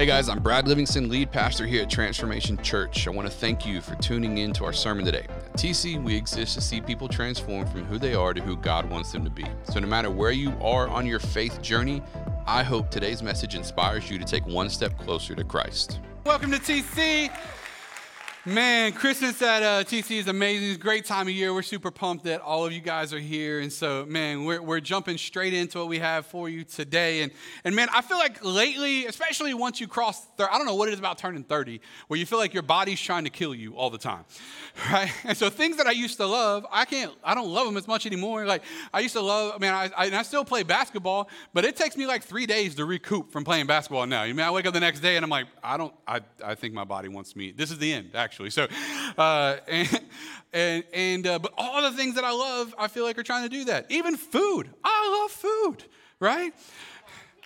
Hey guys, I'm Brad Livingston, lead pastor here at Transformation Church. I want to thank you for tuning in to our sermon today. At TC, we exist to see people transform from who they are to who God wants them to be. So, no matter where you are on your faith journey, I hope today's message inspires you to take one step closer to Christ. Welcome to TC. Man, Christmas at uh, TC is amazing. It's a great time of year. We're super pumped that all of you guys are here. And so, man, we're, we're jumping straight into what we have for you today. And, and man, I feel like lately, especially once you cross, 30, I don't know what it is about turning 30, where you feel like your body's trying to kill you all the time, right? And so things that I used to love, I can't, I don't love them as much anymore. Like I used to love, man, I, I, I still play basketball, but it takes me like three days to recoup from playing basketball now. You mean, I wake up the next day and I'm like, I don't, I, I think my body wants me. This is the end, actually actually. So, uh, and and, and uh, but all the things that I love, I feel like are trying to do that. Even food, I love food, right?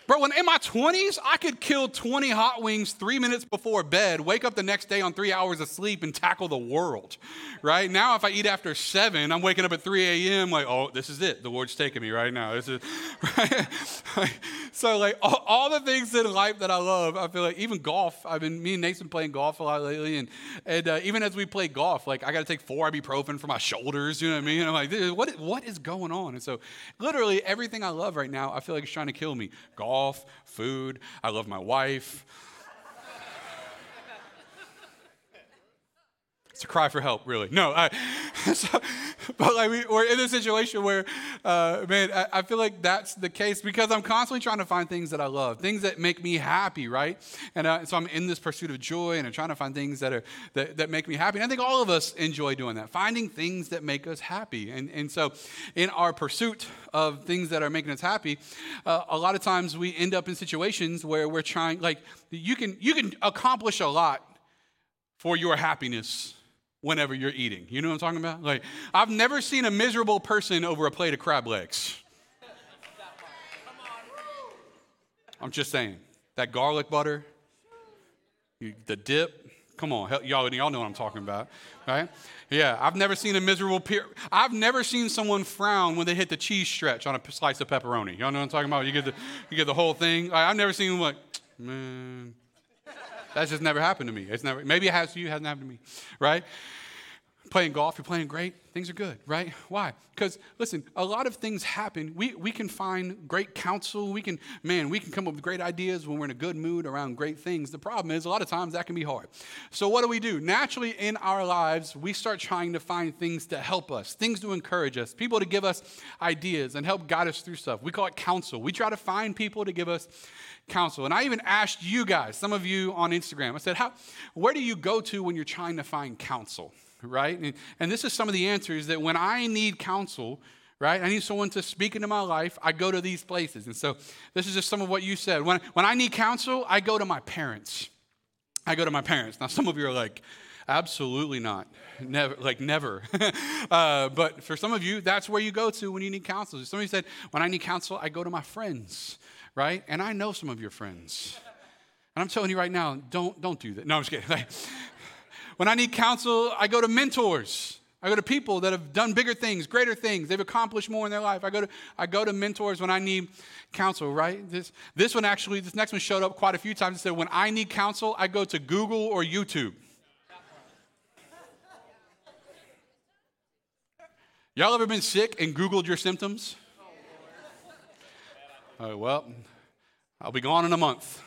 Bro, when in my 20s, I could kill 20 hot wings three minutes before bed, wake up the next day on three hours of sleep, and tackle the world, right? Now, if I eat after seven, I'm waking up at 3 a.m., like, oh, this is it. The Lord's taking me right now. This is, right? so, like, all, all, the things in life that I love, I feel like even golf, I've been, me and Nathan playing golf a lot lately, and, and uh, even as we play golf, like, I got to take four ibuprofen for my shoulders, you know what I mean? And I'm like, what, what is going on? And so, literally, everything I love right now, I feel like it's trying to kill me. Golf, golf, food. I love my wife. It's a cry for help, really. No, I, so, but like we, are in a situation where, uh, man, I, I, feel like that's the case because I'm constantly trying to find things that I love, things that make me happy, right? And uh, so I'm in this pursuit of joy, and I'm trying to find things that are that, that make me happy. And I think all of us enjoy doing that, finding things that make us happy. And and so, in our pursuit of things that are making us happy, uh, a lot of times we end up in situations where we're trying, like you can you can accomplish a lot for your happiness whenever you're eating. You know what I'm talking about? Like, I've never seen a miserable person over a plate of crab legs. I'm just saying. That garlic butter, the dip, come on, y'all, y'all know what I'm talking about, right? Yeah, I've never seen a miserable peer. I've never seen someone frown when they hit the cheese stretch on a slice of pepperoni. Y'all know what I'm talking about? You get the, you get the whole thing. I've never seen like, man, that's just never happened to me. It's never, maybe it has to you, it hasn't happened to me, right? Playing golf, you're playing great, things are good, right? Why? Because listen, a lot of things happen. We, we can find great counsel. We can, man, we can come up with great ideas when we're in a good mood around great things. The problem is, a lot of times that can be hard. So, what do we do? Naturally, in our lives, we start trying to find things to help us, things to encourage us, people to give us ideas and help guide us through stuff. We call it counsel. We try to find people to give us counsel. And I even asked you guys, some of you on Instagram, I said, How, where do you go to when you're trying to find counsel? Right? And, and this is some of the answers that when I need counsel, right? I need someone to speak into my life. I go to these places. And so this is just some of what you said. When, when I need counsel, I go to my parents. I go to my parents. Now, some of you are like, absolutely not. Never, like never. uh, but for some of you, that's where you go to when you need counsel. Somebody said, when I need counsel, I go to my friends right? And I know some of your friends. And I'm telling you right now, don't, don't do that. No, I'm just kidding. When I need counsel, I go to mentors. I go to people that have done bigger things, greater things. They've accomplished more in their life. I go to, I go to mentors when I need counsel, right? This, this one actually, this next one showed up quite a few times. It said, when I need counsel, I go to Google or YouTube. Y'all ever been sick and Googled your symptoms? Oh, well, I'll be gone in a month.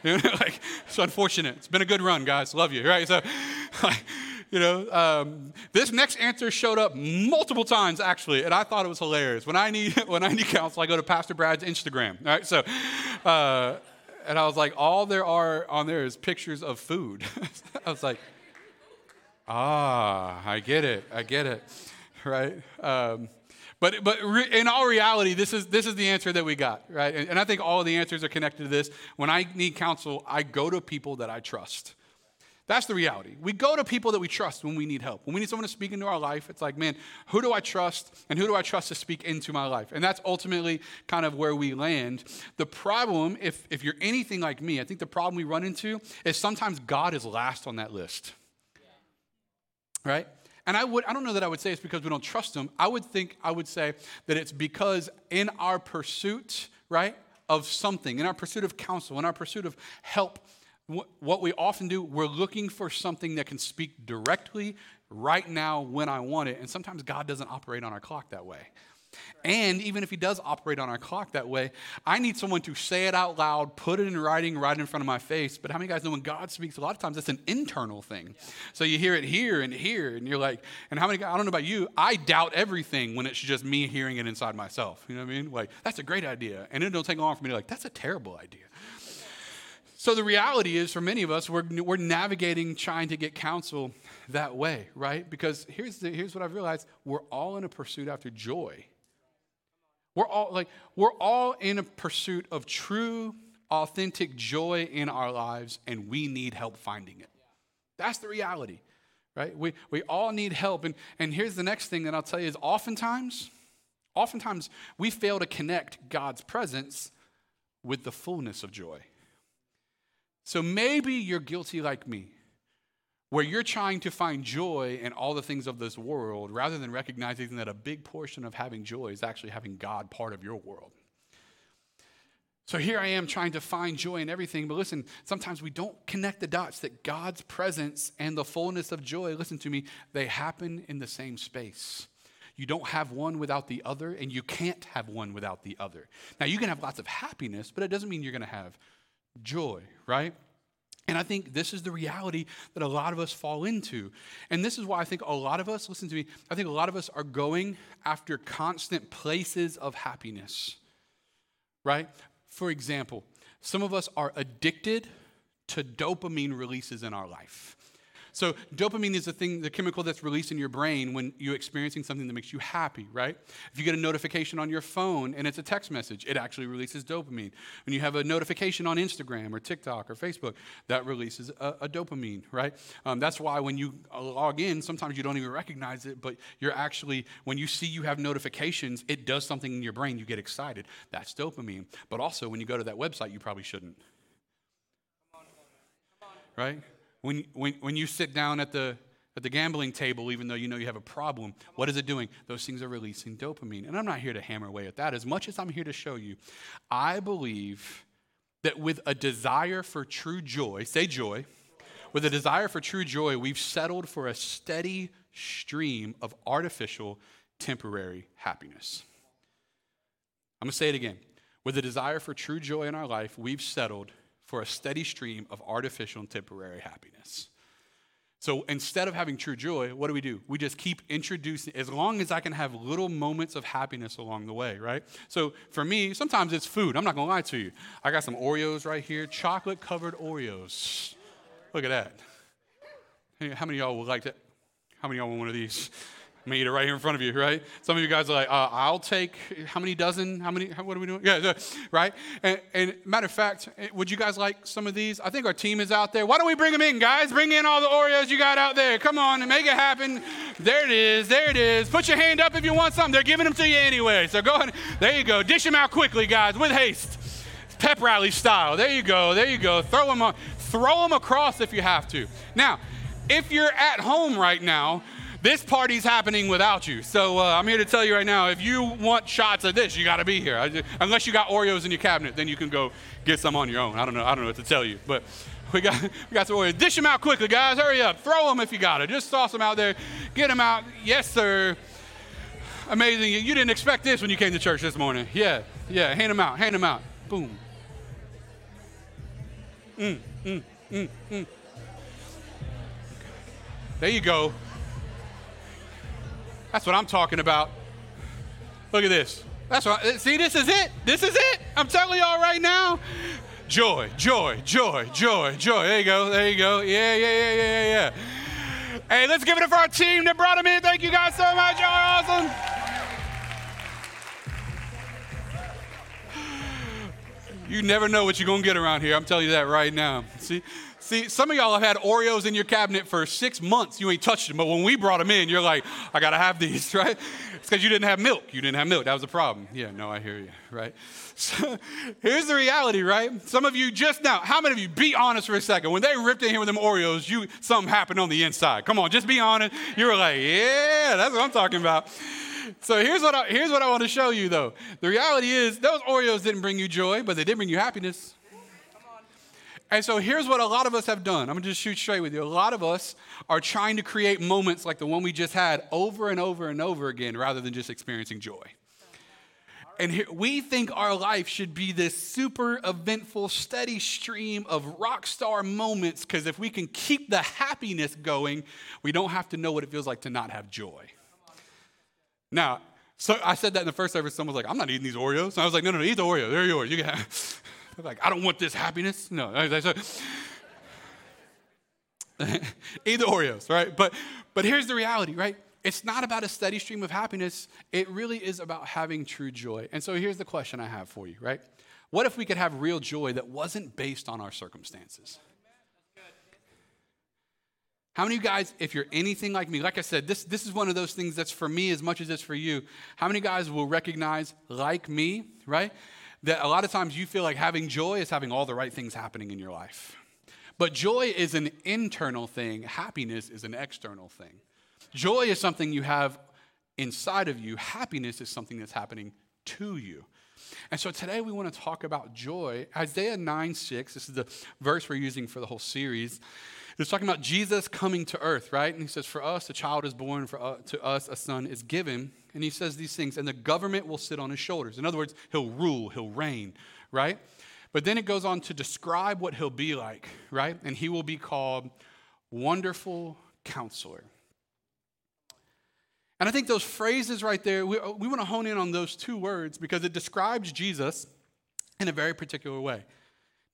like, it's unfortunate. It's been a good run, guys. Love you, right? So, you know, um, this next answer showed up multiple times actually, and I thought it was hilarious. When I need when I need counsel, I go to Pastor Brad's Instagram. Right, so. Uh, and I was like, all there are on there is pictures of food. I was like, ah, I get it, I get it, right? Um, but, but re- in all reality, this is, this is the answer that we got, right? And, and I think all of the answers are connected to this. When I need counsel, I go to people that I trust. That's the reality. We go to people that we trust when we need help. When we need someone to speak into our life, it's like, man, who do I trust and who do I trust to speak into my life? And that's ultimately kind of where we land. The problem, if, if you're anything like me, I think the problem we run into is sometimes God is last on that list. Right? And I would I don't know that I would say it's because we don't trust him. I would think I would say that it's because in our pursuit, right, of something, in our pursuit of counsel, in our pursuit of help, what we often do, we're looking for something that can speak directly right now when I want it. And sometimes God doesn't operate on our clock that way. And even if he does operate on our clock that way, I need someone to say it out loud, put it in writing right in front of my face. But how many guys know when God speaks, a lot of times it's an internal thing. So you hear it here and here, and you're like, and how many guys, I don't know about you, I doubt everything when it's just me hearing it inside myself. You know what I mean? Like, that's a great idea. And it don't take long for me to like, that's a terrible idea. So the reality is, for many of us, we're, we're navigating trying to get counsel that way, right? Because here's, the, here's what I've realized we're all in a pursuit after joy. We're all like, we're all in a pursuit of true, authentic joy in our lives, and we need help finding it. That's the reality, right? We, we all need help. And, and here's the next thing that I'll tell you is oftentimes, oftentimes we fail to connect God's presence with the fullness of joy. So maybe you're guilty like me where you're trying to find joy in all the things of this world rather than recognizing that a big portion of having joy is actually having God part of your world. So here I am trying to find joy in everything, but listen, sometimes we don't connect the dots that God's presence and the fullness of joy, listen to me, they happen in the same space. You don't have one without the other, and you can't have one without the other. Now, you can have lots of happiness, but it doesn't mean you're going to have joy, right? And I think this is the reality that a lot of us fall into. And this is why I think a lot of us, listen to me, I think a lot of us are going after constant places of happiness, right? For example, some of us are addicted to dopamine releases in our life. So dopamine is the thing, the chemical that's released in your brain when you're experiencing something that makes you happy, right? If you get a notification on your phone and it's a text message, it actually releases dopamine. When you have a notification on Instagram or TikTok or Facebook, that releases a, a dopamine, right? Um, that's why when you log in, sometimes you don't even recognize it, but you're actually, when you see you have notifications, it does something in your brain. You get excited. That's dopamine. But also, when you go to that website, you probably shouldn't. Right? When, when, when you sit down at the, at the gambling table, even though you know you have a problem, what is it doing? Those things are releasing dopamine. And I'm not here to hammer away at that as much as I'm here to show you. I believe that with a desire for true joy, say joy, with a desire for true joy, we've settled for a steady stream of artificial, temporary happiness. I'm going to say it again. With a desire for true joy in our life, we've settled for a steady stream of artificial and temporary happiness. So instead of having true joy, what do we do? We just keep introducing, as long as I can have little moments of happiness along the way, right? So for me, sometimes it's food. I'm not gonna lie to you. I got some Oreos right here, chocolate covered Oreos. Look at that. How many of y'all would like to? How many of y'all want one of these? I'm gonna eat it right here in front of you, right? Some of you guys are like, uh, I'll take how many dozen? How many? How, what are we doing? Yeah, right. And, and, matter of fact, would you guys like some of these? I think our team is out there. Why don't we bring them in, guys? Bring in all the Oreos you got out there. Come on and make it happen. There it is. There it is. Put your hand up if you want something. They're giving them to you anyway. So go ahead. There you go. Dish them out quickly, guys, with haste. Pep rally style. There you go. There you go. Throw them on. Throw them across if you have to. Now, if you're at home right now, this party's happening without you. So uh, I'm here to tell you right now if you want shots of this, you got to be here. Unless you got Oreos in your cabinet, then you can go get some on your own. I don't know. I don't know what to tell you. But we got, we got some Oreos. Dish them out quickly, guys. Hurry up. Throw them if you got it. Just toss them out there. Get them out. Yes, sir. Amazing. You didn't expect this when you came to church this morning. Yeah, yeah. Hand them out. Hand them out. Boom. Mm, mm, mm, mm. There you go. That's what I'm talking about. Look at this. That's what. See, this is it. This is it. I'm telling y'all right now. Joy, joy, joy, joy, joy. There you go. There you go. Yeah, yeah, yeah, yeah, yeah. Hey, let's give it up for our team that brought them in. Thank you guys so much. Y'all are awesome. You never know what you're going to get around here. I'm telling you that right now. See? See, some of y'all have had Oreos in your cabinet for six months. You ain't touched them. But when we brought them in, you're like, I got to have these, right? It's because you didn't have milk. You didn't have milk. That was a problem. Yeah, no, I hear you, right? So here's the reality, right? Some of you just now, how many of you, be honest for a second. When they ripped in here with them Oreos, you something happened on the inside. Come on, just be honest. You were like, yeah, that's what I'm talking about. so here's what I, here's what I want to show you though. The reality is those Oreos didn't bring you joy, but they did bring you happiness. And so here's what a lot of us have done. I'm to just shoot straight with you. A lot of us are trying to create moments like the one we just had over and over and over again rather than just experiencing joy. And here, we think our life should be this super eventful, steady stream of rock star moments because if we can keep the happiness going, we don't have to know what it feels like to not have joy. Now, so I said that in the first service. Someone was like, I'm not eating these Oreos. And I was like, no, no, no, eat the Oreo. They're yours. You can have. Like, I don't want this happiness. No. eat the Oreos, right? But, but here's the reality, right? It's not about a steady stream of happiness. It really is about having true joy. And so here's the question I have for you, right? What if we could have real joy that wasn't based on our circumstances? How many of you guys, if you're anything like me, like I said, this, this is one of those things that's for me as much as it's for you. How many guys will recognize, like me, right, that a lot of times you feel like having joy is having all the right things happening in your life? But joy is an internal thing, happiness is an external thing. Joy is something you have inside of you, happiness is something that's happening to you. And so today we want to talk about joy. Isaiah 9 6, this is the verse we're using for the whole series. It's talking about Jesus coming to earth, right? And he says, For us, a child is born, for uh, to us, a son is given. And he says these things, and the government will sit on his shoulders. In other words, he'll rule, he'll reign, right? But then it goes on to describe what he'll be like, right? And he will be called Wonderful Counselor. And I think those phrases right there, we, we want to hone in on those two words because it describes Jesus in a very particular way.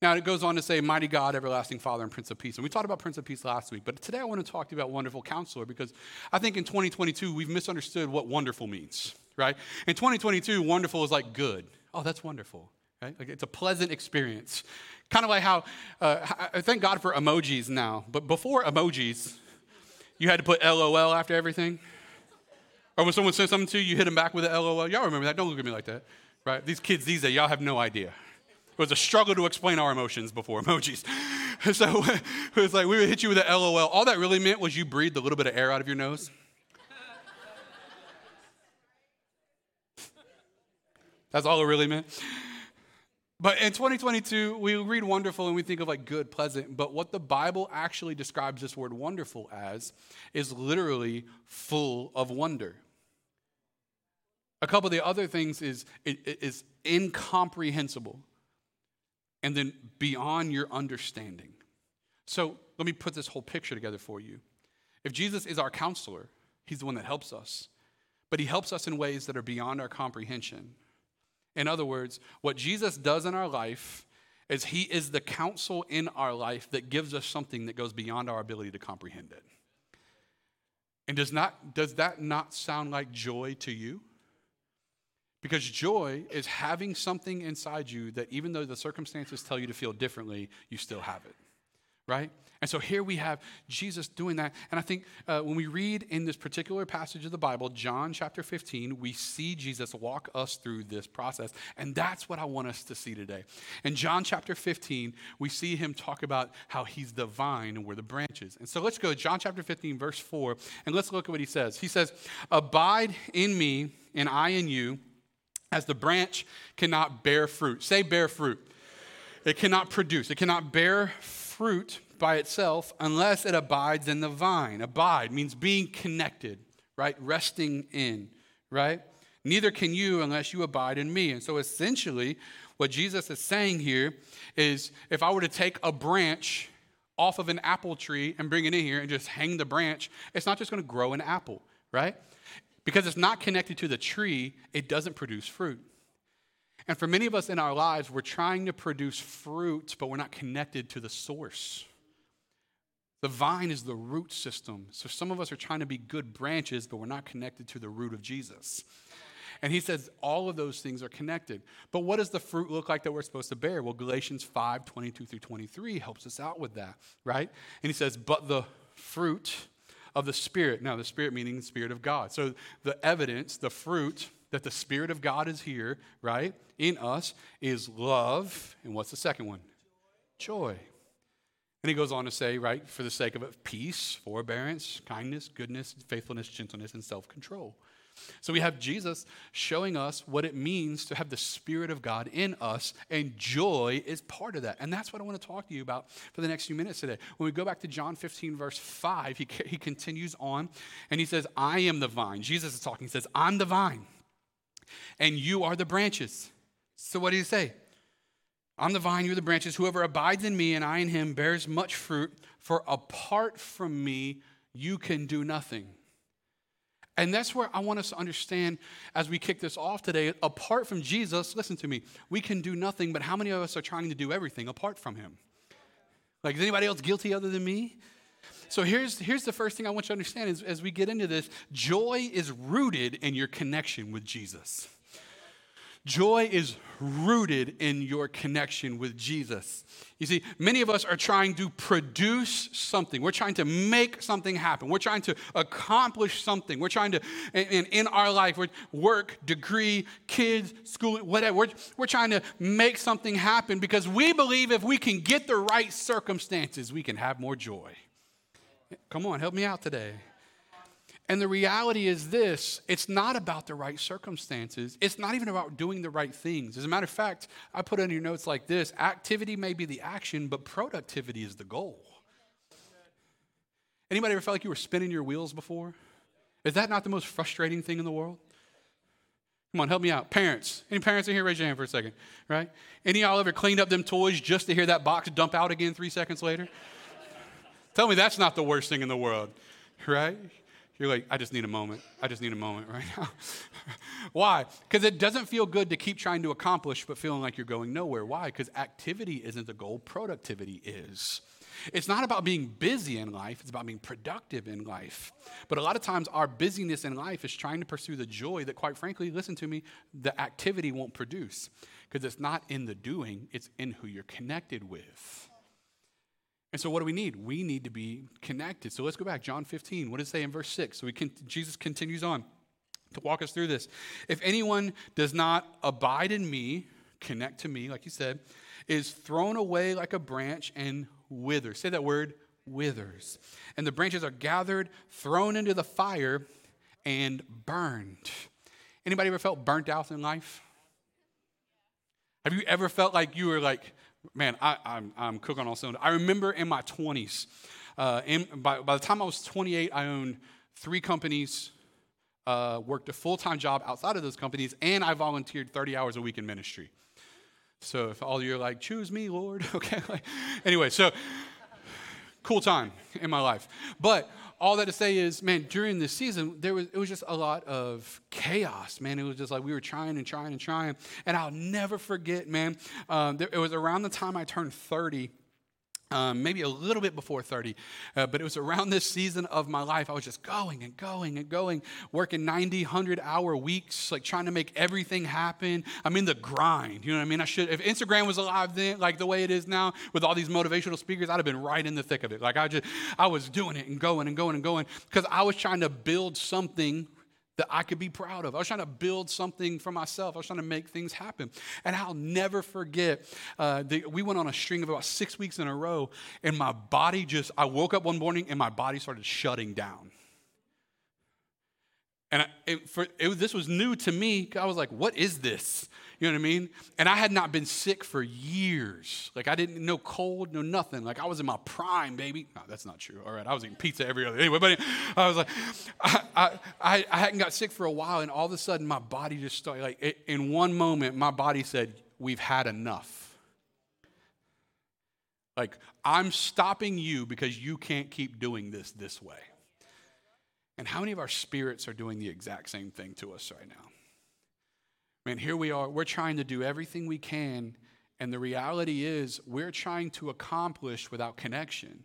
Now, it goes on to say, Mighty God, Everlasting Father, and Prince of Peace. And we talked about Prince of Peace last week, but today I want to talk to you about Wonderful Counselor because I think in 2022 we've misunderstood what wonderful means, right? In 2022, wonderful is like good. Oh, that's wonderful, right? Like it's a pleasant experience. Kind of like how, uh, I thank God for emojis now, but before emojis, you had to put LOL after everything. Or when someone said something to you, you hit them back with an LOL. Y'all remember that? Don't look at me like that, right? These kids these days, y'all have no idea. It was a struggle to explain our emotions before emojis. So it was like we would hit you with an LOL. All that really meant was you breathed a little bit of air out of your nose. That's all it really meant. But in 2022, we read wonderful and we think of like good, pleasant. But what the Bible actually describes this word wonderful as is literally full of wonder. A couple of the other things is, is incomprehensible and then beyond your understanding. So let me put this whole picture together for you. If Jesus is our counselor, he's the one that helps us, but he helps us in ways that are beyond our comprehension. In other words, what Jesus does in our life is he is the counsel in our life that gives us something that goes beyond our ability to comprehend it. And does, not, does that not sound like joy to you? Because joy is having something inside you that even though the circumstances tell you to feel differently, you still have it, right? And so here we have Jesus doing that. And I think uh, when we read in this particular passage of the Bible, John chapter 15, we see Jesus walk us through this process. And that's what I want us to see today. In John chapter 15, we see him talk about how he's the vine and we're the branches. And so let's go to John chapter 15, verse 4, and let's look at what he says. He says, Abide in me, and I in you as the branch cannot bear fruit. Say, bear fruit. It cannot produce, it cannot bear fruit by itself unless it abides in the vine. Abide means being connected, right? Resting in, right? Neither can you unless you abide in me. And so essentially, what Jesus is saying here is if I were to take a branch off of an apple tree and bring it in here and just hang the branch, it's not just going to grow an apple, right? Because it's not connected to the tree, it doesn't produce fruit. And for many of us in our lives, we're trying to produce fruit, but we're not connected to the source. The vine is the root system. So some of us are trying to be good branches, but we're not connected to the root of Jesus. And he says all of those things are connected. But what does the fruit look like that we're supposed to bear? Well, Galatians 5 22 through 23 helps us out with that, right? And he says, But the fruit of the Spirit. Now, the Spirit meaning the Spirit of God. So the evidence, the fruit that the Spirit of God is here, right, in us is love. And what's the second one? Joy. And he goes on to say, right, for the sake of it, peace, forbearance, kindness, goodness, faithfulness, gentleness, and self control. So we have Jesus showing us what it means to have the Spirit of God in us, and joy is part of that. And that's what I want to talk to you about for the next few minutes today. When we go back to John 15, verse 5, he, he continues on and he says, I am the vine. Jesus is talking. He says, I'm the vine, and you are the branches. So what do you say? I'm the vine, you're the branches. Whoever abides in me and I in him bears much fruit, for apart from me, you can do nothing. And that's where I want us to understand as we kick this off today. Apart from Jesus, listen to me, we can do nothing, but how many of us are trying to do everything apart from him? Like, is anybody else guilty other than me? So here's, here's the first thing I want you to understand is, as we get into this joy is rooted in your connection with Jesus. Joy is rooted in your connection with Jesus. You see, many of us are trying to produce something. We're trying to make something happen. We're trying to accomplish something. We're trying to, in, in our life, work, degree, kids, school, whatever. We're, we're trying to make something happen because we believe if we can get the right circumstances, we can have more joy. Come on, help me out today. And the reality is this it's not about the right circumstances. It's not even about doing the right things. As a matter of fact, I put in your notes like this activity may be the action, but productivity is the goal. Anybody ever felt like you were spinning your wheels before? Is that not the most frustrating thing in the world? Come on, help me out. Parents. Any parents in here? Raise your hand for a second, right? Any of y'all ever cleaned up them toys just to hear that box dump out again three seconds later? Tell me that's not the worst thing in the world, right? You're like, I just need a moment. I just need a moment right now. Why? Because it doesn't feel good to keep trying to accomplish but feeling like you're going nowhere. Why? Because activity isn't the goal, productivity is. It's not about being busy in life, it's about being productive in life. But a lot of times, our busyness in life is trying to pursue the joy that, quite frankly, listen to me, the activity won't produce. Because it's not in the doing, it's in who you're connected with. And so, what do we need? We need to be connected. So, let's go back. John 15. What does it say in verse 6? So, we can, Jesus continues on to walk us through this. If anyone does not abide in me, connect to me, like you said, is thrown away like a branch and withers. Say that word, withers. And the branches are gathered, thrown into the fire, and burned. Anybody ever felt burnt out in life? Have you ever felt like you were like, man, I, am I'm, I'm cooking on cylinders. I remember in my 20s, uh, in, by, by the time I was 28, I owned three companies, uh, worked a full time job outside of those companies, and I volunteered 30 hours a week in ministry. So if all you're like, choose me, Lord, okay. anyway, so cool time in my life. But all that to say is, man, during this season, there was it was just a lot of chaos, man. It was just like we were trying and trying and trying. And I'll never forget, man. Um, there, it was around the time I turned 30 um, maybe a little bit before 30, uh, but it was around this season of my life. I was just going and going and going, working 90, 100 hour weeks, like trying to make everything happen. I'm in the grind. You know what I mean? I should, if Instagram was alive then, like the way it is now, with all these motivational speakers, I'd have been right in the thick of it. Like I just, I was doing it and going and going and going because I was trying to build something that I could be proud of. I was trying to build something for myself. I was trying to make things happen. And I'll never forget, uh, the, we went on a string of about six weeks in a row, and my body just, I woke up one morning and my body started shutting down. And I, for, it, this was new to me. I was like, what is this? You know what I mean? And I had not been sick for years. Like, I didn't know cold, no nothing. Like, I was in my prime, baby. No, that's not true. All right, I was eating pizza every other day. Anyway, but I was like, I, I, I hadn't got sick for a while, and all of a sudden, my body just started, like, it, in one moment, my body said, We've had enough. Like, I'm stopping you because you can't keep doing this this way. And how many of our spirits are doing the exact same thing to us right now? Man, here we are. We're trying to do everything we can. And the reality is, we're trying to accomplish without connection.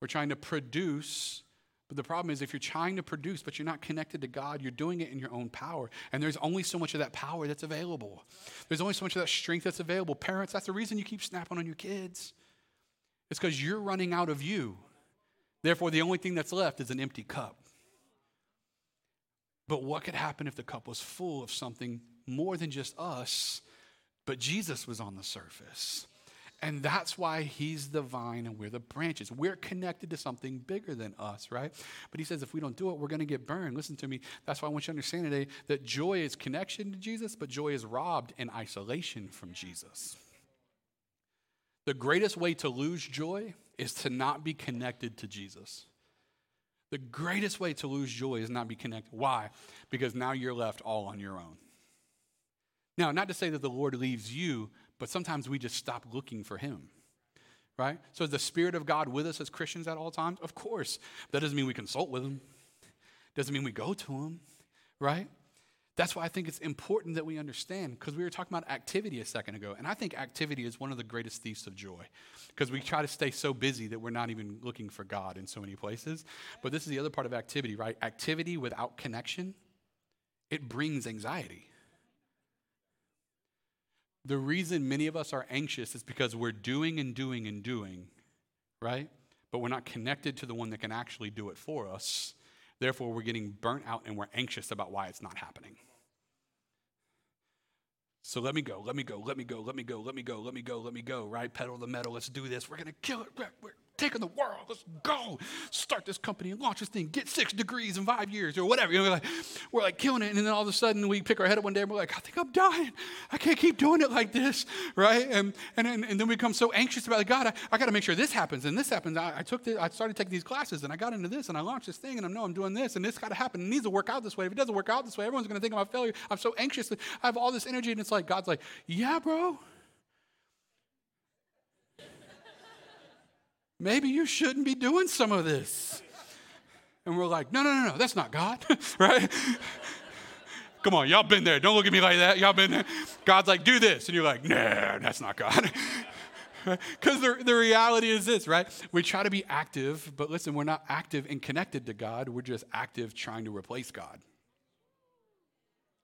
We're trying to produce. But the problem is, if you're trying to produce, but you're not connected to God, you're doing it in your own power. And there's only so much of that power that's available. There's only so much of that strength that's available. Parents, that's the reason you keep snapping on your kids. It's because you're running out of you. Therefore, the only thing that's left is an empty cup. But what could happen if the cup was full of something more than just us, but Jesus was on the surface. And that's why he's the vine and we're the branches. We're connected to something bigger than us, right? But he says if we don't do it, we're going to get burned. Listen to me. That's why I want you to understand today that joy is connection to Jesus, but joy is robbed in isolation from Jesus. The greatest way to lose joy is to not be connected to Jesus. The greatest way to lose joy is not be connected. Why? Because now you're left all on your own. Now, not to say that the Lord leaves you, but sometimes we just stop looking for Him. Right? So, is the Spirit of God with us as Christians at all times? Of course. That doesn't mean we consult with Him, doesn't mean we go to Him. Right? That's why I think it's important that we understand, because we were talking about activity a second ago. And I think activity is one of the greatest thieves of joy, because we try to stay so busy that we're not even looking for God in so many places. But this is the other part of activity, right? Activity without connection, it brings anxiety. The reason many of us are anxious is because we're doing and doing and doing, right? But we're not connected to the one that can actually do it for us. Therefore, we're getting burnt out and we're anxious about why it's not happening. So let me go, let me go, let me go, let me go, let me go, let me go, let me go, right? Pedal the metal, let's do this. We're to kill it. Taking the world. Let's go. Start this company and launch this thing. Get six degrees in five years or whatever. You know, we're, like, we're like killing it. And then all of a sudden we pick our head up one day and we're like, I think I'm dying. I can't keep doing it like this. Right. And, and, and, and then we become so anxious about it. God, I, I got to make sure this happens and this happens. I, I took the, I started taking these classes and I got into this and I launched this thing and I know I'm doing this and this got to happen. It needs to work out this way. If it doesn't work out this way, everyone's going to think I'm a failure. I'm so anxious. I have all this energy and it's like, God's like, yeah, bro. Maybe you shouldn't be doing some of this. And we're like, no, no, no, no, that's not God, right? Come on, y'all been there. Don't look at me like that. Y'all been there. God's like, do this. And you're like, nah, that's not God. Because the, the reality is this, right? We try to be active, but listen, we're not active and connected to God. We're just active trying to replace God.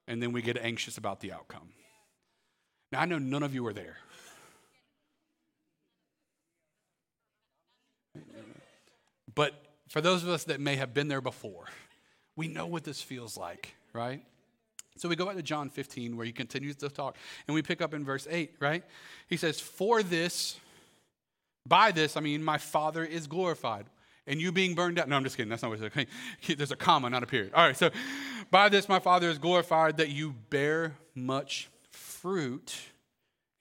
And then we get anxious about the outcome. Now, I know none of you are there. But for those of us that may have been there before, we know what this feels like, right? So we go back to John 15 where he continues to talk, and we pick up in verse 8, right? He says, For this, by this, I mean, my Father is glorified. And you being burned out. No, I'm just kidding. That's not what it's saying. There's a comma, not a period. All right, so by this, my Father is glorified that you bear much fruit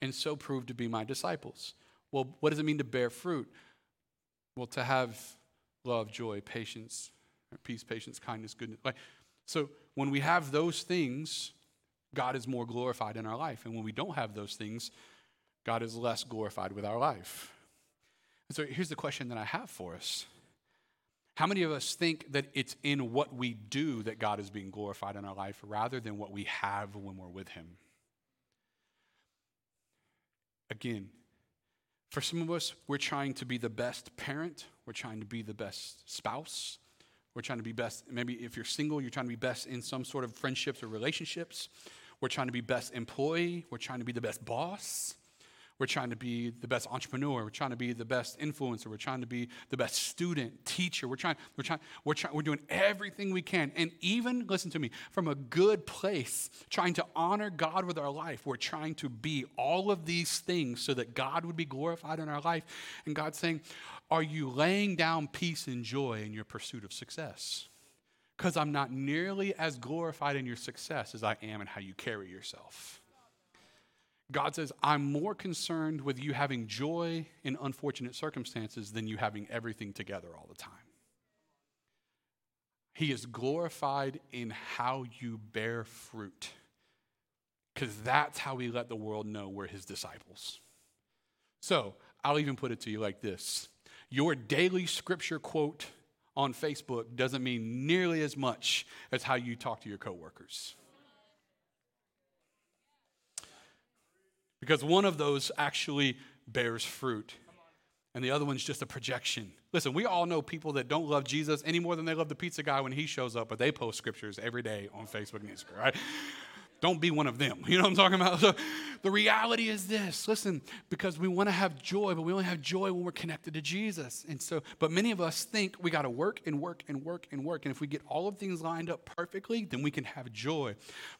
and so prove to be my disciples. Well, what does it mean to bear fruit? Well, to have love, joy, patience, peace, patience, kindness, goodness. Like, so when we have those things, God is more glorified in our life. And when we don't have those things, God is less glorified with our life. And so here's the question that I have for us. How many of us think that it's in what we do that God is being glorified in our life rather than what we have when we're with Him? Again, for some of us, we're trying to be the best parent, we're trying to be the best spouse, we're trying to be best. Maybe if you're single, you're trying to be best in some sort of friendships or relationships. We're trying to be best employee, we're trying to be the best boss. We're trying to be the best entrepreneur. We're trying to be the best influencer. We're trying to be the best student, teacher. We're trying, we're trying, we're trying, we're doing everything we can. And even, listen to me, from a good place, trying to honor God with our life, we're trying to be all of these things so that God would be glorified in our life. And God's saying, Are you laying down peace and joy in your pursuit of success? Because I'm not nearly as glorified in your success as I am in how you carry yourself. God says, I'm more concerned with you having joy in unfortunate circumstances than you having everything together all the time. He is glorified in how you bear fruit, because that's how we let the world know we're his disciples. So I'll even put it to you like this Your daily scripture quote on Facebook doesn't mean nearly as much as how you talk to your coworkers. Because one of those actually bears fruit and the other one's just a projection. Listen, we all know people that don't love Jesus any more than they love the pizza guy when he shows up, but they post scriptures every day on Facebook and Instagram, right? Don't be one of them. You know what I'm talking about? So the reality is this listen, because we want to have joy, but we only have joy when we're connected to Jesus. And so, but many of us think we got to work and work and work and work. And if we get all of things lined up perfectly, then we can have joy.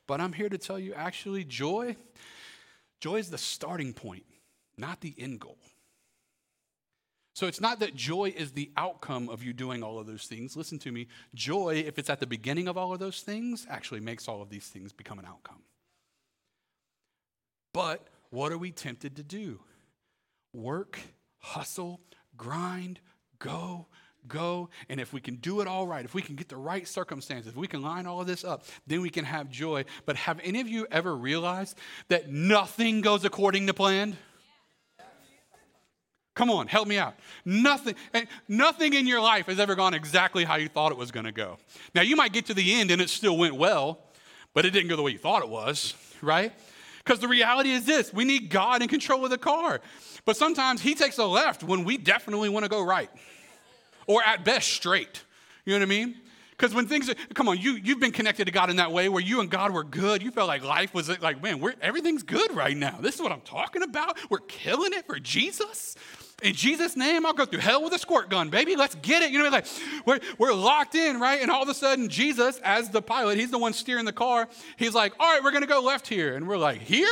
But I'm here to tell you actually, joy Joy is the starting point. not the end goal. So it's not that joy is the outcome of you doing all of those things. Listen to me. Joy, if it's at the beginning of all of those things, actually makes all of these things become an outcome. But what are we tempted to do? Work, hustle, grind, go, go. And if we can do it all right, if we can get the right circumstances, if we can line all of this up, then we can have joy. But have any of you ever realized that nothing goes according to plan? Come on, help me out. Nothing, eh, nothing in your life has ever gone exactly how you thought it was going to go. Now, you might get to the end and it still went well, but it didn't go the way you thought it was, right? Because the reality is this we need God in control of the car. But sometimes He takes a left when we definitely want to go right or at best straight. You know what I mean? Because when things are, come on, you, you've been connected to God in that way where you and God were good. You felt like life was like, man, we're, everything's good right now. This is what I'm talking about. We're killing it for Jesus. In Jesus' name, I'll go through hell with a squirt gun, baby. Let's get it. You know, like we're, we're locked in, right? And all of a sudden, Jesus, as the pilot, he's the one steering the car. He's like, all right, we're going to go left here. And we're like, here?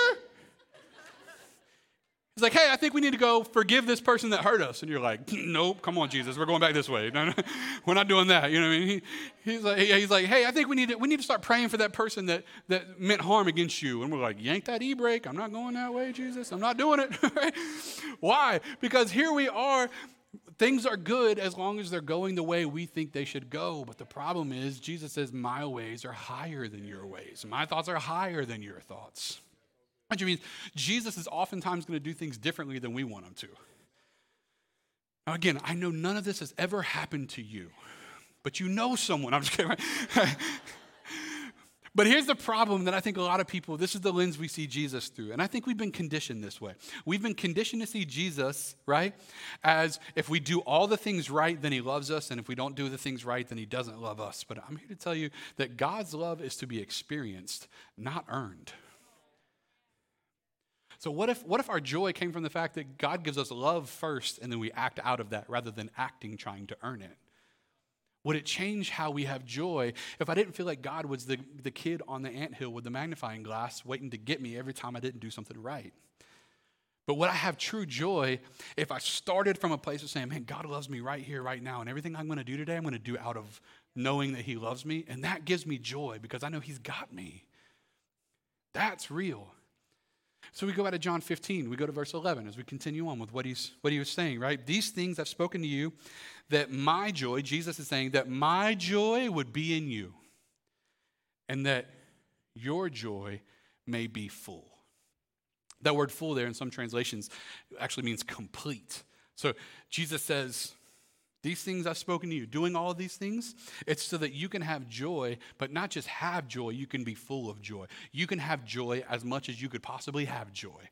He's like, hey, I think we need to go forgive this person that hurt us. And you're like, nope, come on, Jesus, we're going back this way. No, no, we're not doing that. You know what I mean? He, he's, like, he's like, hey, I think we need, to, we need to start praying for that person that, that meant harm against you. And we're like, yank that e brake. I'm not going that way, Jesus. I'm not doing it. Why? Because here we are. Things are good as long as they're going the way we think they should go. But the problem is, Jesus says, My ways are higher than your ways. My thoughts are higher than your thoughts. Which means Jesus is oftentimes going to do things differently than we want him to. Now, again, I know none of this has ever happened to you, but you know someone. I'm just kidding. Right? but here's the problem that I think a lot of people, this is the lens we see Jesus through. And I think we've been conditioned this way. We've been conditioned to see Jesus, right, as if we do all the things right, then he loves us. And if we don't do the things right, then he doesn't love us. But I'm here to tell you that God's love is to be experienced, not earned. So, what if, what if our joy came from the fact that God gives us love first and then we act out of that rather than acting trying to earn it? Would it change how we have joy if I didn't feel like God was the, the kid on the ant hill with the magnifying glass waiting to get me every time I didn't do something right? But would I have true joy if I started from a place of saying, man, God loves me right here, right now, and everything I'm going to do today, I'm going to do out of knowing that He loves me? And that gives me joy because I know He's got me. That's real. So we go out to John 15. We go to verse 11 as we continue on with what he's what he was saying, right? These things I've spoken to you that my joy, Jesus is saying that my joy would be in you and that your joy may be full. That word full there in some translations actually means complete. So Jesus says, these things I've spoken to you, doing all of these things, it's so that you can have joy, but not just have joy, you can be full of joy. You can have joy as much as you could possibly have joy.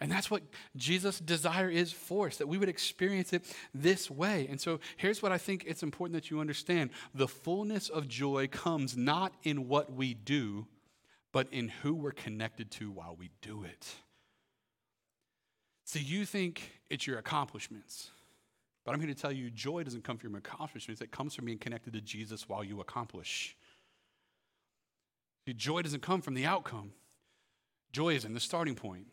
And that's what Jesus' desire is for us, that we would experience it this way. And so here's what I think it's important that you understand the fullness of joy comes not in what we do, but in who we're connected to while we do it. So you think it's your accomplishments. But I'm here to tell you joy doesn't come from your accomplishments, it comes from being connected to Jesus while you accomplish. See, joy doesn't come from the outcome, joy is in the starting point.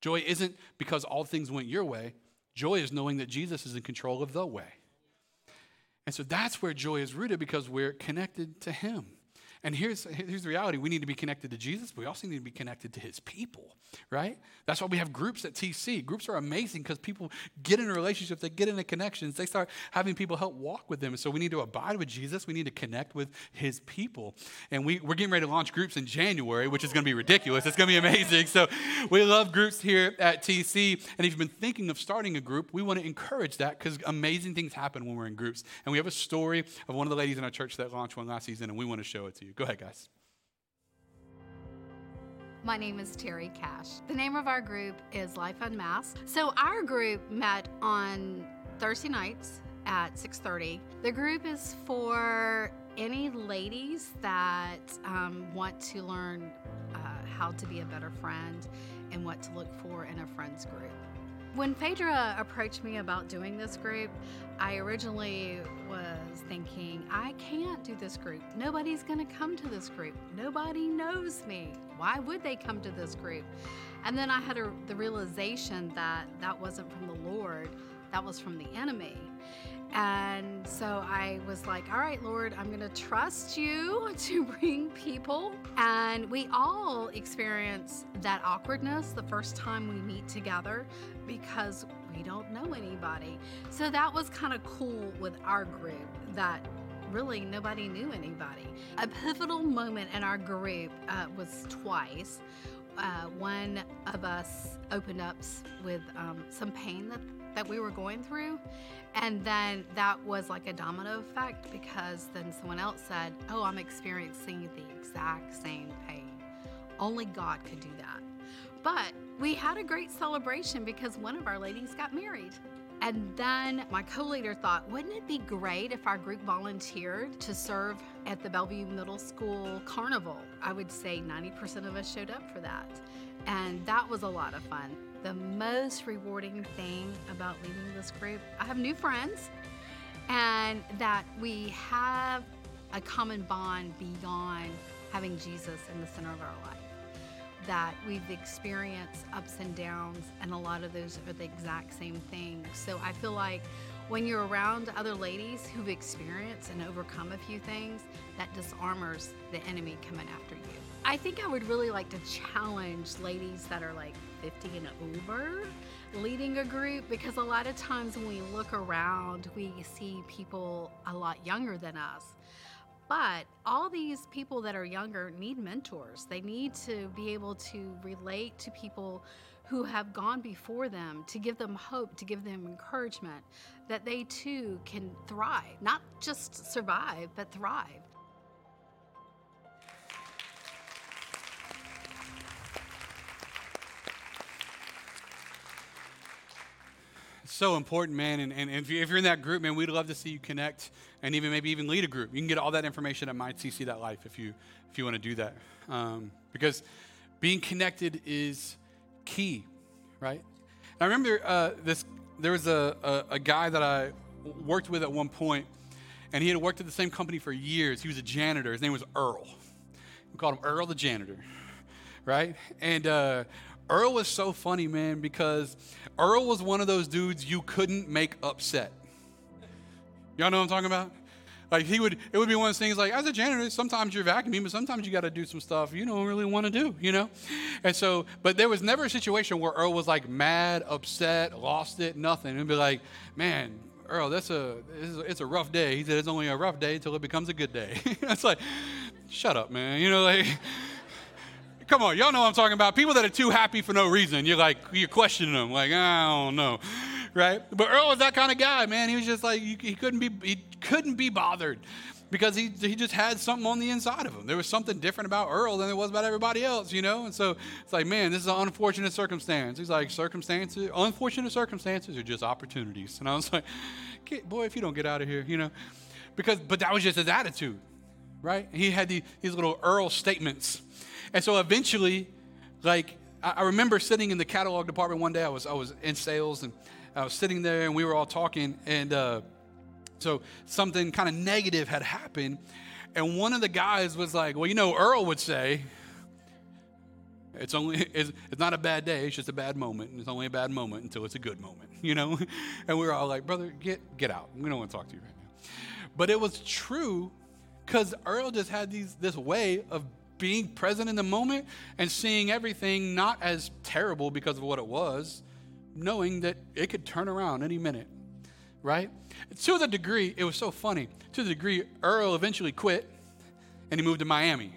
Joy isn't because all things went your way, joy is knowing that Jesus is in control of the way. And so that's where joy is rooted because we're connected to Him. And here's, here's the reality we need to be connected to Jesus, but we also need to be connected to his people, right? That's why we have groups at TC. Groups are amazing because people get in a relationship, they get into connections, they start having people help walk with them. So we need to abide with Jesus, we need to connect with his people. And we, we're getting ready to launch groups in January, which is going to be ridiculous. It's going to be amazing. So we love groups here at TC. And if you've been thinking of starting a group, we want to encourage that because amazing things happen when we're in groups. And we have a story of one of the ladies in our church that launched one last season, and we want to show it to you. Go ahead, guys. My name is Terry Cash. The name of our group is Life Unmasked. So our group met on Thursday nights at 6:30. The group is for any ladies that um, want to learn uh, how to be a better friend and what to look for in a friends group. When Phaedra approached me about doing this group, I originally was thinking, I can't do this group. Nobody's going to come to this group. Nobody knows me. Why would they come to this group? And then I had a, the realization that that wasn't from the Lord, that was from the enemy. And so I was like, all right, Lord, I'm going to trust you to bring people. And we all experience that awkwardness the first time we meet together because we don't know anybody. So that was kind of cool with our group that really nobody knew anybody. A pivotal moment in our group uh, was twice. Uh, one of us opened up with um, some pain that, that we were going through. And then that was like a domino effect because then someone else said, Oh, I'm experiencing the exact same pain. Only God could do that. But we had a great celebration because one of our ladies got married. And then my co leader thought, wouldn't it be great if our group volunteered to serve at the Bellevue Middle School Carnival? I would say 90% of us showed up for that. And that was a lot of fun. The most rewarding thing about leading this group, I have new friends, and that we have a common bond beyond having Jesus in the center of our life that we've experienced ups and downs, and a lot of those are the exact same things. So I feel like when you're around other ladies who've experienced and overcome a few things, that disarmors the enemy coming after you. I think I would really like to challenge ladies that are like 50 and over leading a group because a lot of times when we look around, we see people a lot younger than us. But all these people that are younger need mentors. They need to be able to relate to people who have gone before them to give them hope, to give them encouragement that they too can thrive, not just survive, but thrive. So important, man. And, and if, you, are in that group, man, we'd love to see you connect and even maybe even lead a group. You can get all that information at mytc.life if you if you want to do that. Um, because being connected is key, right? I remember uh, this. There was a, a, a guy that I worked with at one point, and he had worked at the same company for years. He was a janitor. His name was Earl. We called him Earl the janitor, right? And uh, Earl was so funny, man, because Earl was one of those dudes you couldn't make upset. Y'all know what I'm talking about? Like he would, it would be one of those things like, as a janitor, sometimes you're vacuuming, but sometimes you got to do some stuff you don't really want to do, you know? And so, but there was never a situation where Earl was like mad, upset, lost it, nothing. And be like, man, Earl, that's a, it's a rough day. He said, it's only a rough day until it becomes a good day. it's like, shut up, man. You know, like, Come on, y'all know what I'm talking about. People that are too happy for no reason. You're like, you're questioning them, like, I don't know, right? But Earl was that kind of guy, man. He was just like, he couldn't be, he couldn't be bothered because he, he just had something on the inside of him. There was something different about Earl than there was about everybody else, you know? And so it's like, man, this is an unfortunate circumstance. He's like, circumstances, unfortunate circumstances are just opportunities. And I was like, boy, if you don't get out of here, you know? Because, but that was just his attitude, right? He had the, these little Earl statements and so eventually, like, I, remember sitting in the catalog department one day. I was, I was in sales and I was sitting there and we were all talking. And uh, so something kind of negative had happened. And one of the guys was like, Well, you know, Earl would say, it's only it's, it's not a bad day it's just a bad moment and it's only a bad moment until it's a good moment you know and we were all like brother get get out we don't want to talk to you right now but it was true because earl just had these this way of being present in the moment and seeing everything not as terrible because of what it was, knowing that it could turn around any minute, right? To the degree, it was so funny, to the degree Earl eventually quit and he moved to Miami.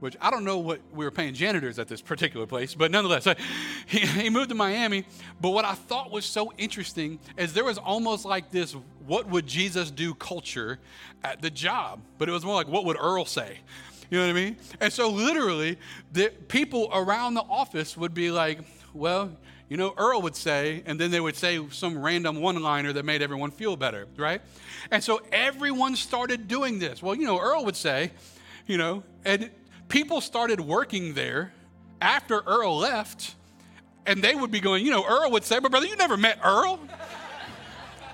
Which I don't know what we were paying janitors at this particular place, but nonetheless, he, moved to Miami. But what I thought was so interesting is there was almost like this what would Jesus do culture at the job, but it was more like what would Earl say? You know what I mean? And so, literally, the people around the office would be like, well, you know, Earl would say, and then they would say some random one liner that made everyone feel better, right? And so everyone started doing this. Well, you know, Earl would say, you know, and people started working there after Earl left, and they would be going, you know, Earl would say, but brother, you never met Earl.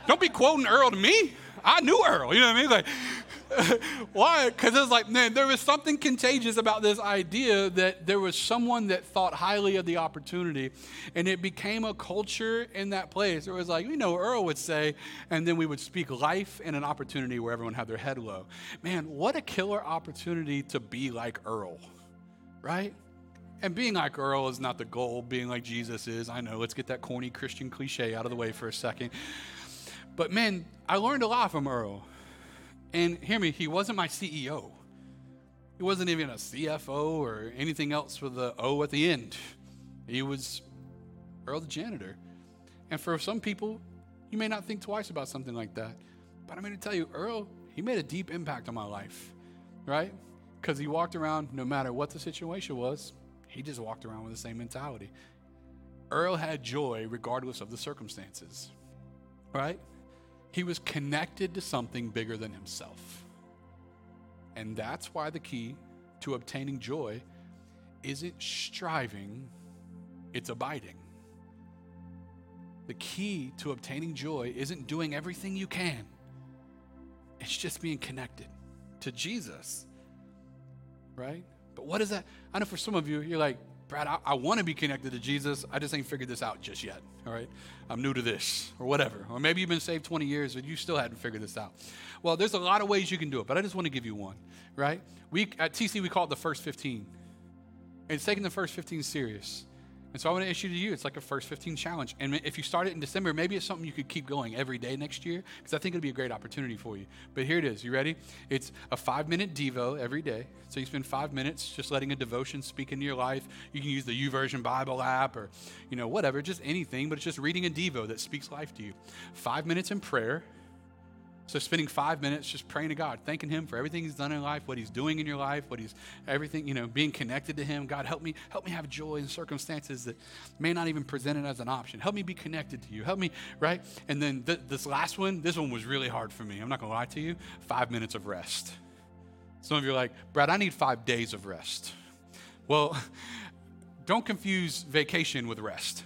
Don't be quoting Earl to me. I knew Earl, you know what I mean? Like, Why? Because it's like, man, there was something contagious about this idea that there was someone that thought highly of the opportunity, and it became a culture in that place. It was like, you know, Earl would say, and then we would speak life and an opportunity where everyone had their head low. Man, what a killer opportunity to be like Earl, right? And being like Earl is not the goal, being like Jesus is. I know, let's get that corny Christian cliche out of the way for a second. But man, I learned a lot from Earl. And hear me, he wasn't my CEO. He wasn't even a CFO or anything else with the O at the end. He was Earl the janitor. And for some people, you may not think twice about something like that. But I'm going to tell you, Earl, he made a deep impact on my life, right? Because he walked around, no matter what the situation was, he just walked around with the same mentality. Earl had joy regardless of the circumstances, right? He was connected to something bigger than himself. And that's why the key to obtaining joy isn't striving, it's abiding. The key to obtaining joy isn't doing everything you can, it's just being connected to Jesus, right? But what is that? I know for some of you, you're like, Brad, I, I want to be connected to Jesus. I just ain't figured this out just yet. All right. I'm new to this or whatever. Or maybe you've been saved 20 years and you still hadn't figured this out. Well, there's a lot of ways you can do it, but I just want to give you one, right? We at TC we call it the first 15. And it's taking the first 15 serious. And so I want to issue to you, it's like a first 15 challenge. And if you start it in December, maybe it's something you could keep going every day next year, because I think it'll be a great opportunity for you. But here it is. You ready? It's a five minute Devo every day. So you spend five minutes just letting a devotion speak into your life. You can use the YouVersion Bible app or, you know, whatever, just anything, but it's just reading a Devo that speaks life to you. Five minutes in prayer so spending five minutes just praying to God, thanking Him for everything He's done in life, what He's doing in your life, what He's everything, you know, being connected to Him. God, help me, help me have joy in circumstances that may not even present it as an option. Help me be connected to you. Help me, right? And then th- this last one, this one was really hard for me. I'm not gonna lie to you. Five minutes of rest. Some of you are like, Brad, I need five days of rest. Well, don't confuse vacation with rest.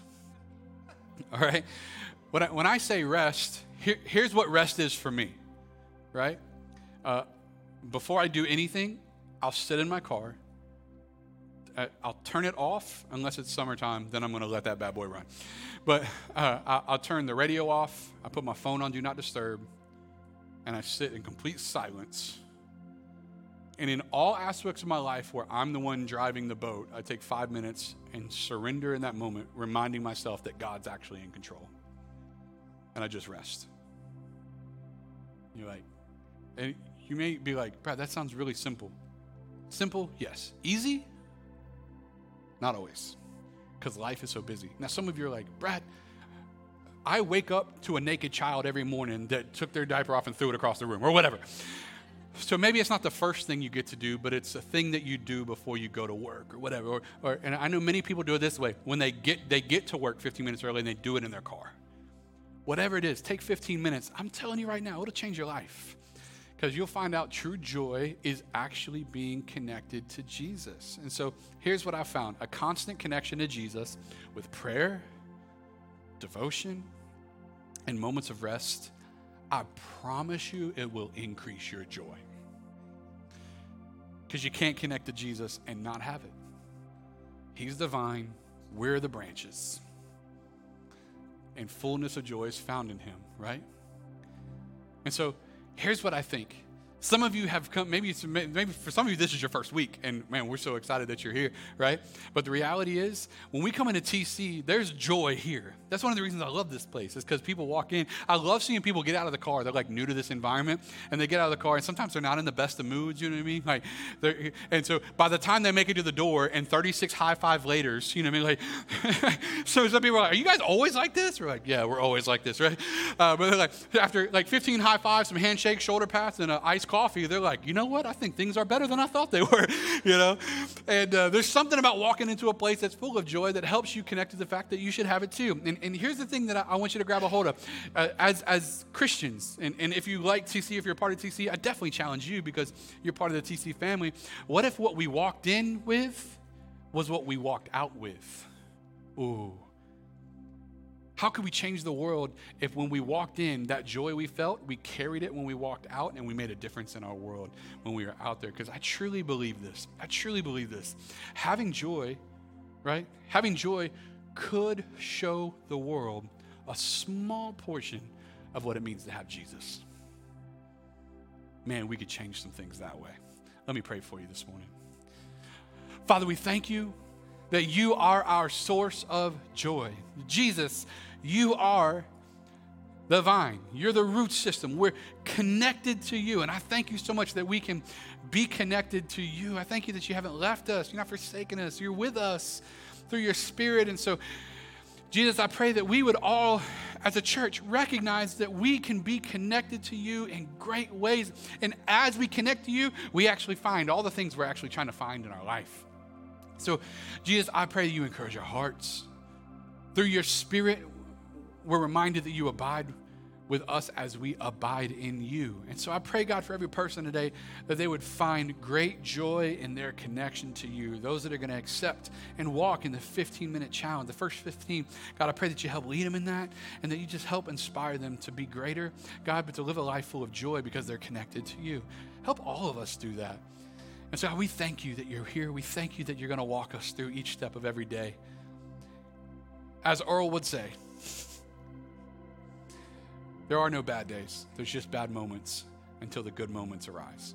All right? When I, when I say rest, here, here's what rest is for me, right? Uh, before I do anything, I'll sit in my car. Uh, I'll turn it off unless it's summertime. Then I'm going to let that bad boy run. But uh, I'll turn the radio off. I put my phone on Do Not Disturb. And I sit in complete silence. And in all aspects of my life where I'm the one driving the boat, I take five minutes and surrender in that moment, reminding myself that God's actually in control and I just rest. You're like, and you may be like, Brad, that sounds really simple. Simple, yes. Easy? Not always, because life is so busy. Now, some of you are like, Brad, I wake up to a naked child every morning that took their diaper off and threw it across the room, or whatever. So maybe it's not the first thing you get to do, but it's a thing that you do before you go to work or whatever. Or, or, and I know many people do it this way. When they get they get to work 15 minutes early and they do it in their car whatever it is, take 15 minutes. I'm telling you right now, it'll change your life because you'll find out true joy is actually being connected to Jesus. And so here's what I found a constant connection to Jesus with prayer, devotion, and moments of rest. I promise you it will increase your joy. Because you can't connect to Jesus and not have it. He's the vine, we're the branches and fullness of joy is found in him, right? And so here's what I think some of you have come, maybe, maybe for some of you, this is your first week, and man, we're so excited that you're here, right? But the reality is, when we come into TC, there's joy here. That's one of the reasons I love this place, is because people walk in. I love seeing people get out of the car. They're like new to this environment, and they get out of the car, and sometimes they're not in the best of moods, you know what I mean? Like, and so by the time they make it to the door, and 36 high five later, you know what I mean? Like, so some people are like, Are you guys always like this? We're like, Yeah, we're always like this, right? Uh, but they're like, after like 15 high fives, some handshakes, shoulder pats, and an ice coffee, they're like, you know what? I think things are better than I thought they were, you know? And uh, there's something about walking into a place that's full of joy that helps you connect to the fact that you should have it too. And, and here's the thing that I, I, want you to grab a hold of. Uh, as, as Christians, and, and if you like TC, if you're part of TC, I definitely challenge you because you're part of the TC family. What if what we walked in with was what we walked out with? Ooh. How could we change the world if when we walked in, that joy we felt, we carried it when we walked out and we made a difference in our world when we were out there? Because I truly believe this. I truly believe this. Having joy, right? Having joy could show the world a small portion of what it means to have Jesus. Man, we could change some things that way. Let me pray for you this morning. Father, we thank you that you are our source of joy. Jesus, you are the vine. You're the root system. We're connected to you. And I thank you so much that we can be connected to you. I thank you that you haven't left us. You're not forsaken us. You're with us through your spirit. And so, Jesus, I pray that we would all, as a church, recognize that we can be connected to you in great ways. And as we connect to you, we actually find all the things we're actually trying to find in our life. So, Jesus, I pray that you encourage our hearts. Through your spirit, we're reminded that you abide with us as we abide in you. And so I pray, God, for every person today that they would find great joy in their connection to you. Those that are going to accept and walk in the 15 minute challenge, the first 15. God, I pray that you help lead them in that and that you just help inspire them to be greater, God, but to live a life full of joy because they're connected to you. Help all of us do that. And so we thank you that you're here. We thank you that you're going to walk us through each step of every day. As Earl would say, there are no bad days, there's just bad moments until the good moments arise.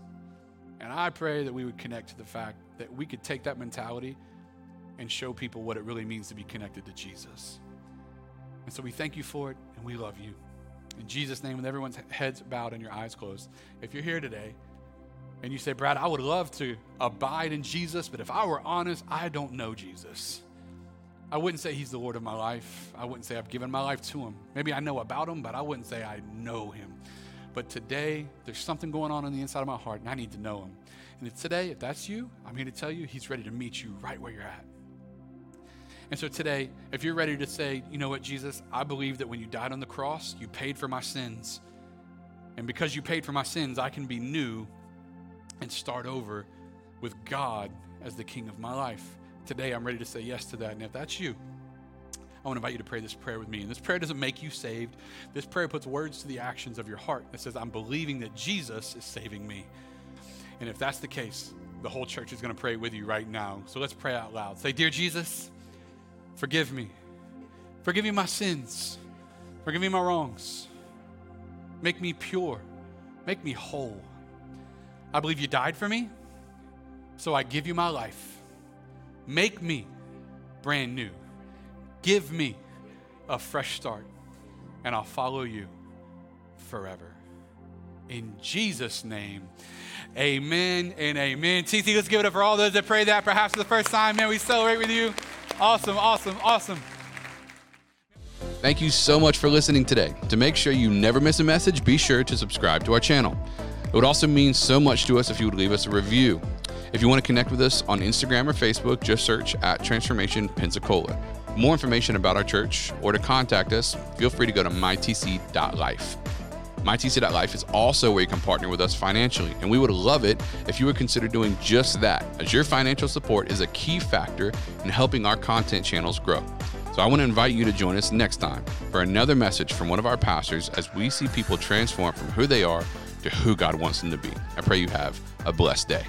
And I pray that we would connect to the fact that we could take that mentality and show people what it really means to be connected to Jesus. And so we thank you for it and we love you. In Jesus' name, with everyone's heads bowed and your eyes closed, if you're here today and you say, Brad, I would love to abide in Jesus, but if I were honest, I don't know Jesus. I wouldn't say he's the Lord of my life. I wouldn't say I've given my life to him. Maybe I know about him, but I wouldn't say I know him. But today, there's something going on on the inside of my heart, and I need to know him. And if today, if that's you, I'm here to tell you he's ready to meet you right where you're at. And so today, if you're ready to say, you know what, Jesus, I believe that when you died on the cross, you paid for my sins. And because you paid for my sins, I can be new and start over with God as the king of my life today I'm ready to say yes to that. And if that's you, I want to invite you to pray this prayer with me. And this prayer doesn't make you saved. This prayer puts words to the actions of your heart that says, I'm believing that Jesus is saving me. And if that's the case, the whole church is going to pray with you right now. So let's pray out loud. Say, Dear Jesus, forgive me. Forgive me my sins. Forgive me my wrongs. Make me pure. Make me whole. I believe you died for me, so I give you my life. Make me brand new. Give me a fresh start, and I'll follow you forever. In Jesus' name, amen and amen. TC, let's give it up for all those that pray that perhaps for the first time. Man, we celebrate with you. Awesome, awesome, awesome. Thank you so much for listening today. To make sure you never miss a message, be sure to subscribe to our channel. It would also mean so much to us if you would leave us a review. If you want to connect with us on Instagram or Facebook, just search at Transformation Pensacola. More information about our church or to contact us, feel free to go to mytc.life. MyTC.life is also where you can partner with us financially, and we would love it if you would consider doing just that, as your financial support is a key factor in helping our content channels grow. So I want to invite you to join us next time for another message from one of our pastors as we see people transform from who they are to who God wants them to be. I pray you have a blessed day.